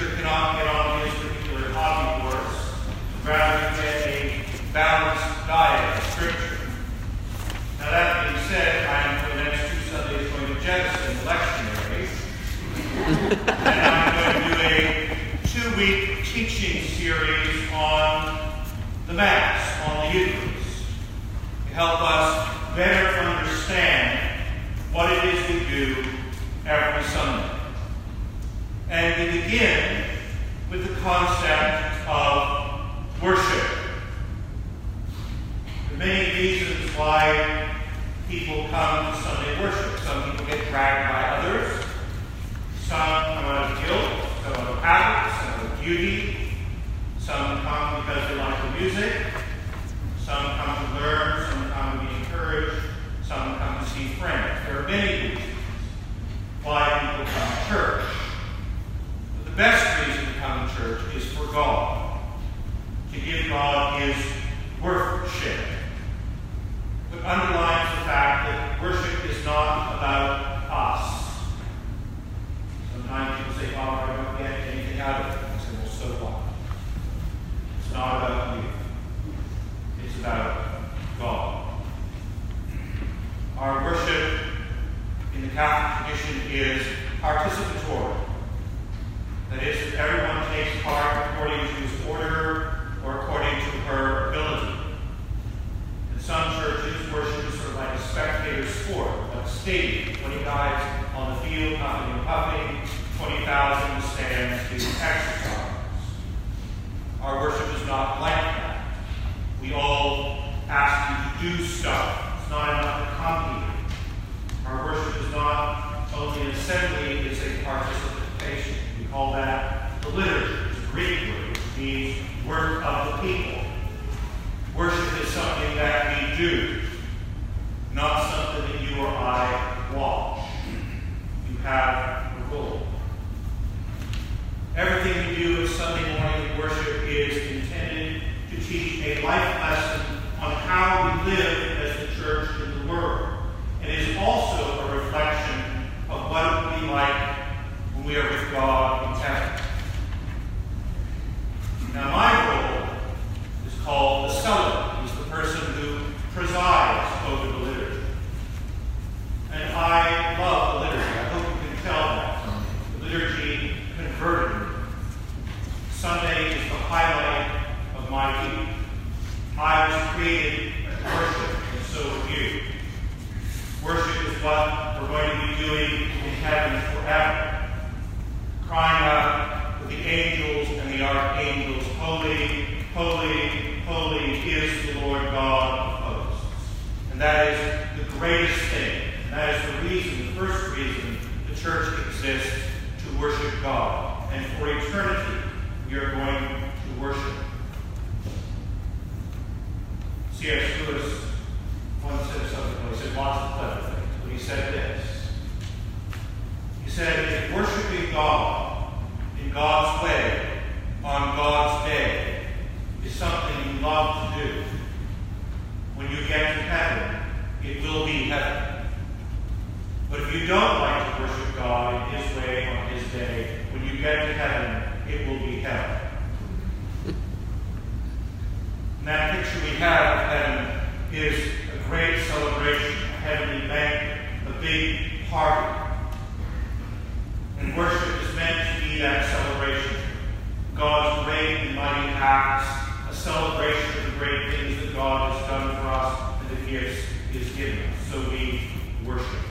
the cannot get on his particular hobby horse, rather get a balanced diet of Scripture. Now that being said, I am for the next two Sundays going to jettison the lectionary, and I'm going to do a two-week teaching series on the Mass, on the Eucharist, to help us better understand what it is we do every begin with the concept of worship. Are many reasons why people come to Sunday worship. Some people get dragged by others. Some come out of guilt, some out of habit, some out of duty. Some come because they like the music. Some come to learn, some come to be encouraged, some come to see friends. There are many reasons why people come to church. But the best reason to come to church is for God, to give God his worship. What underlines the fact that worship is not about us. Sometimes people say, Father, I don't get anything out of it. I say, well, so what? It's not about you. It's about God. Our worship in the Catholic tradition is participatory. That is, that everyone takes part according to his order or according to her ability. In some churches, worship is sort of like a spectator sport, like a stadium. 20 guys on the field, puffing and puffing, 20,000 stands to exercise. Our worship is not like that. We all ask you to do stuff. It's not enough to come here. Our worship is not only an assembly, is a participation. We call that the liturgy. It's Greek word. It means work of the people. Worship is something that we do, not something that you or I watch. You have a role. Everything we do at Sunday morning worship is intended to teach a life lesson on how we live as the church in the world. And is also a reflection of what it will be like when we are God in heaven. Now, my role is called the celebrant. He's the person who presides over the liturgy. And I love the liturgy. I hope you can tell that. The liturgy converted me. Sunday is the highlight of my week. I was created to worship, and so are you. Worship is what we're going to be doing in heaven forever. Crying out with the angels and the archangels, Holy, holy, holy is the Lord God of hosts. And that is the greatest thing. And that is the reason, the first reason the church exists to worship God. And for eternity, we are going to worship. C.S. Lewis once said something, he said lots of clever things, but he said this. He said, if worshiping God in God's way on God's day is something you love to do, when you get to heaven, it will be heaven. But if you don't like to worship God in His way on His day, when you get to heaven, it will be hell. And that picture we have of heaven is a great celebration, a heavenly banquet, a big party. And worship is meant to be that celebration. God's great and mighty acts, a celebration of the great things that God has done for us and the gifts He has given us. So we worship.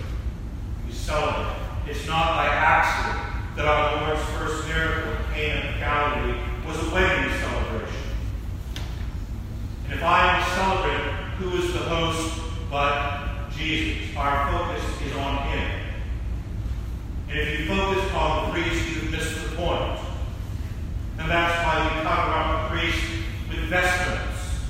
Celebrate. It's not by accident that our Lord's first miracle in Cana of Galilee was a wedding celebration. And if I am a celebrant, who is the host but Jesus? Our focus is on Him. And if you focus on the priest, you miss the point. And that's why we cover up the priest with vestments.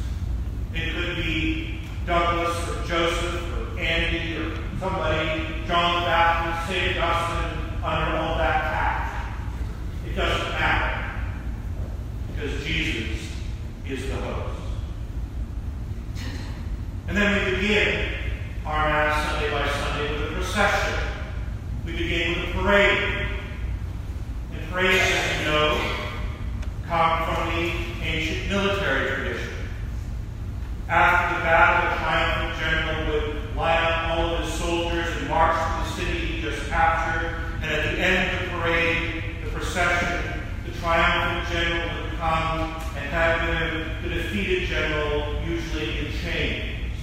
It could be Douglas or Joseph or Andy or somebody, John the Baptist, St. Augustine, under all that hat. It doesn't matter. Because Jesus is the host. And then we begin our Mass Sunday by Sunday with a procession. We a. And parades, as you know, come from the ancient military tradition. After the battle, the triumphant general would line up all of his soldiers and march to the city he just captured. And at the end of the parade, the procession, the triumphant general would come and have the, the defeated general, usually in chains.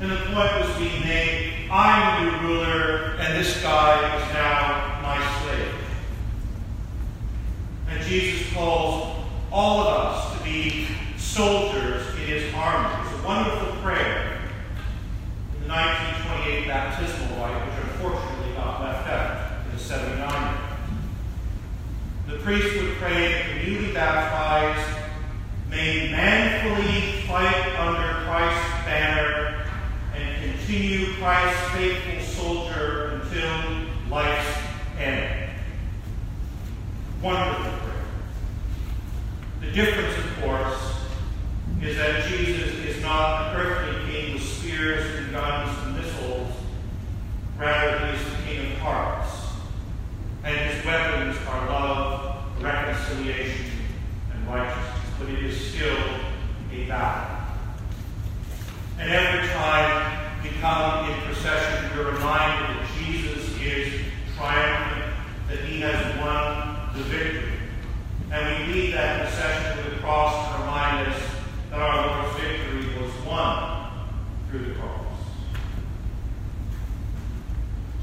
And the point was being made, I'm the new ruler, this guy is now my slave. And Jesus calls all of us to be soldiers in his army. It's a wonderful prayer in the 1928 baptismal rite, which unfortunately got left out in the 79. The priest would pray that the newly baptized may manfully fight under Christ's banner and continue Christ's faithful soldier until life's end. Wonderful prayer. The difference, of course, is that Jesus is not an earthly king with spears and guns and missiles. Rather, he is the king of hearts. And his weapons are love, reconciliation, and righteousness. But it is still a battle. And every time we come in procession, we're reminded that Jesus is triumphant, that he has won the victory. And we lead that procession to the cross to remind us that our Lord's victory was won through the cross.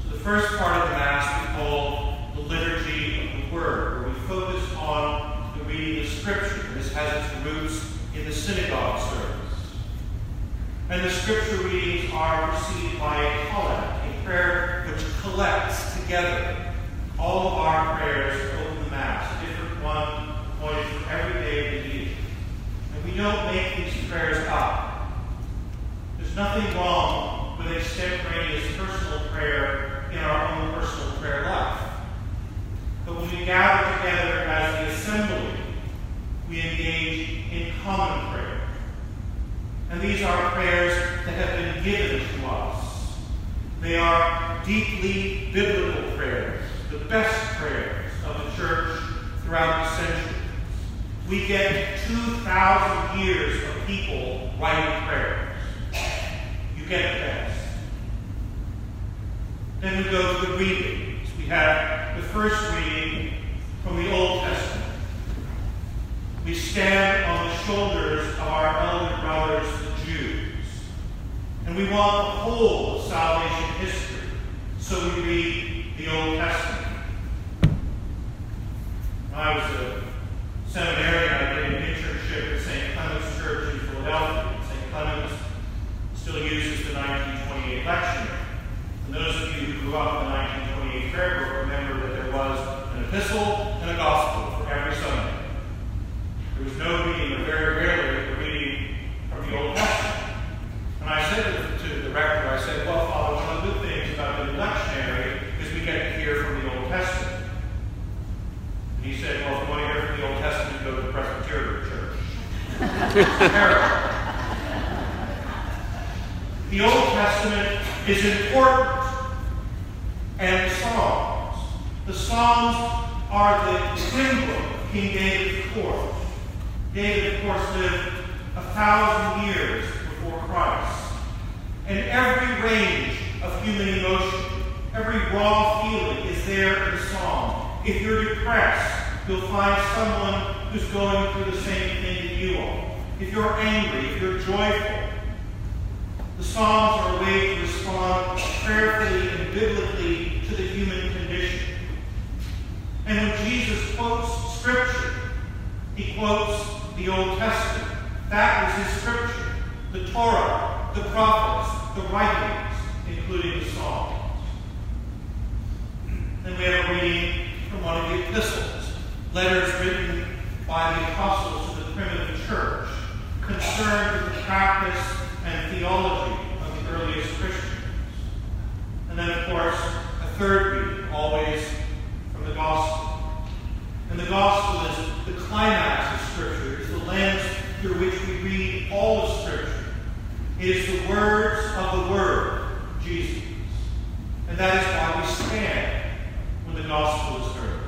So the first part of the Mass we call the liturgy of the Word, where we focus on the reading of Scripture. This has its roots in the synagogue service. And the scripture readings are preceded by a collect, a prayer which collects together all of our prayers over the Mass, a different one appointed for every day of the year. And we don't make these prayers up. There's nothing wrong with extemporaneous personal prayer in our own personal prayer life. But when we gather together as the assembly, we engage in common prayer. And these are prayers that have been given to us. They are deeply biblical prayers, the best prayers of the church throughout the centuries. We get 2,000 years of people writing prayers. You get the best. Then we go to the readings. We have the first reading from the Old Testament. We stand on the shoulders of our elder brothers, the Jews. And we want the whole of salvation history. So we read the Old Testament. I was a seminarian, I did an internship at St. Clement's Church in Philadelphia. St. Clement's still uses the 1928 lectionary. And those of you who grew up in the 1928 prayer book remember that there was an epistle and a gospel for every Sunday. There was no reading, or very rarely, a reading from the Old Testament. And I said to the, to the rector, I said, well, Father, one of the good things about the lectionary is we get to hear from the Old Testament. And he said, well, if you want to hear from the Old Testament, go to the Presbyterian Church. the Old Testament is important. And Psalms. The Psalms are the hymn book of King David's court. David, of course, lived a thousand years before Christ. And every range of human emotion, every raw feeling is there in the psalm. If you're depressed, you'll find someone who's going through the same thing that you are. If you're angry, if you're joyful, the Psalms are a way to respond prayerfully and biblically to the human condition. And when Jesus quotes Scripture, he quotes the Old Testament. That was his Scripture. The Torah, the prophets, the writings, including the Psalms. Then we have a reading from one of the epistles, letters written by the apostles to the primitive church, concerned with the practice and theology of the earliest Christians. And then, of course, third reading, always from the Gospel. And the Gospel is the climax of Scripture, is the lens through which we read all of Scripture. It is the words of the Word, Jesus. And that is why we stand when the gospel is heard.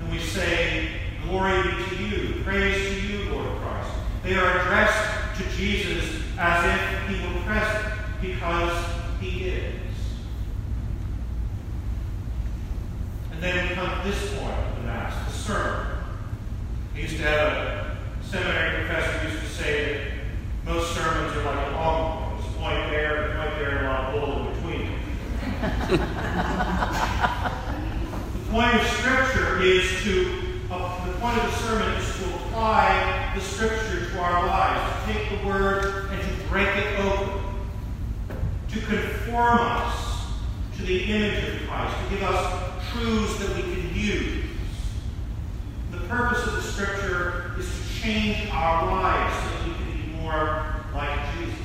And we say, Glory be to you, praise to you, Lord Christ. They are addressed to Jesus as if he were present, because he is. And then we come to this point of the Mass, the sermon. I used to have a seminary professor used to say that most sermons are like a long one. There's a point there, point there, and a lot of bull in between. The point of Scripture is to, uh, the point of the sermon is to apply the Scripture to our lives, to take the Word and to break it open, to conform us to the image of Christ, to give us truths that we can use. The purpose of the Scripture is to change our lives so we can be more like Jesus.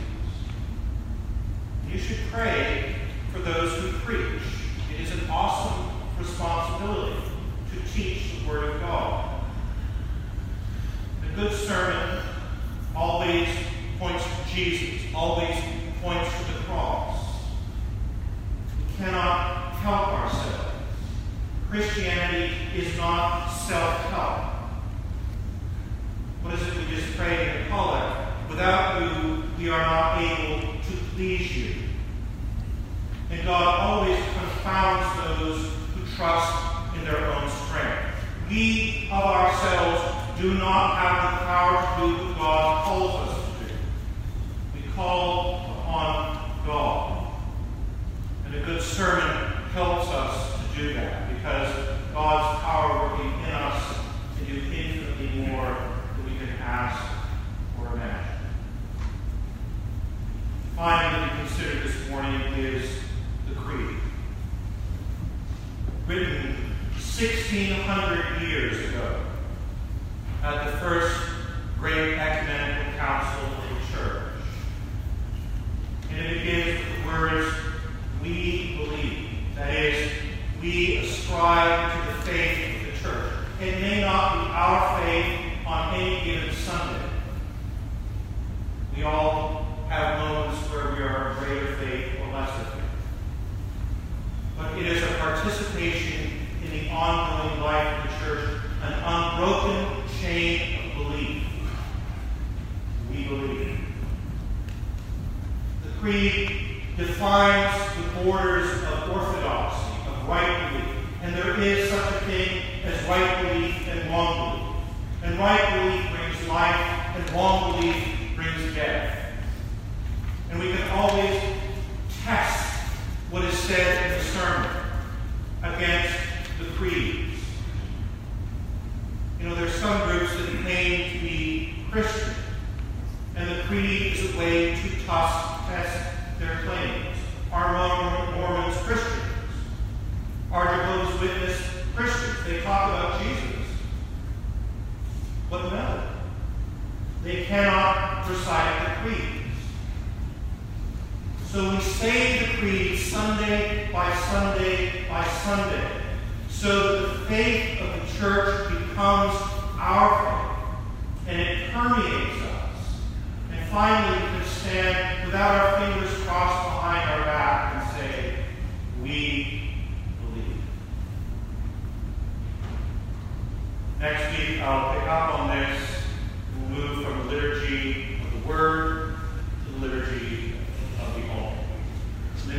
You should pray for those who preach. It is an awesome responsibility to teach the Word of God. A good sermon always points to Jesus, always points to the cross. We cannot help ourselves. Christianity is not self-help. What in the collect? Without you, we are not able to please you. And God always confounds those who trust in their own strength. We of ourselves do not have the power to do what God calls us to do. We call upon God. And a good sermon helps us to do that because God's power or. Finally, to consider this morning is the Creed. Written 1,600 years ago at the first great ecumenical council of the church. And it begins with the words, We believe. That is, we ascribe to the faith of the church. It may not be our faith on any given Sunday. We all have moments where we are greater faith or lesser faith. But it is a participation in the ongoing life of the church, an unbroken chain of belief. We believe. The Creed defines the borders of orthodoxy of right belief. And there is such a thing as right belief and wrong belief. And right belief brings life, and wrong belief brings death. And we can always test what is said in the sermon against the creeds. You know, there's some groups that claim to be Christian, and the creed is a way to toss, test their claims. Are Mormons Christian? are Jehovah's Witness Christians. They talk about Jesus. But no, they cannot recite the creeds. So we say the creed Sunday by Sunday by Sunday, so that the faith of the church becomes our faith, and it permeates us. And finally, we can stand without our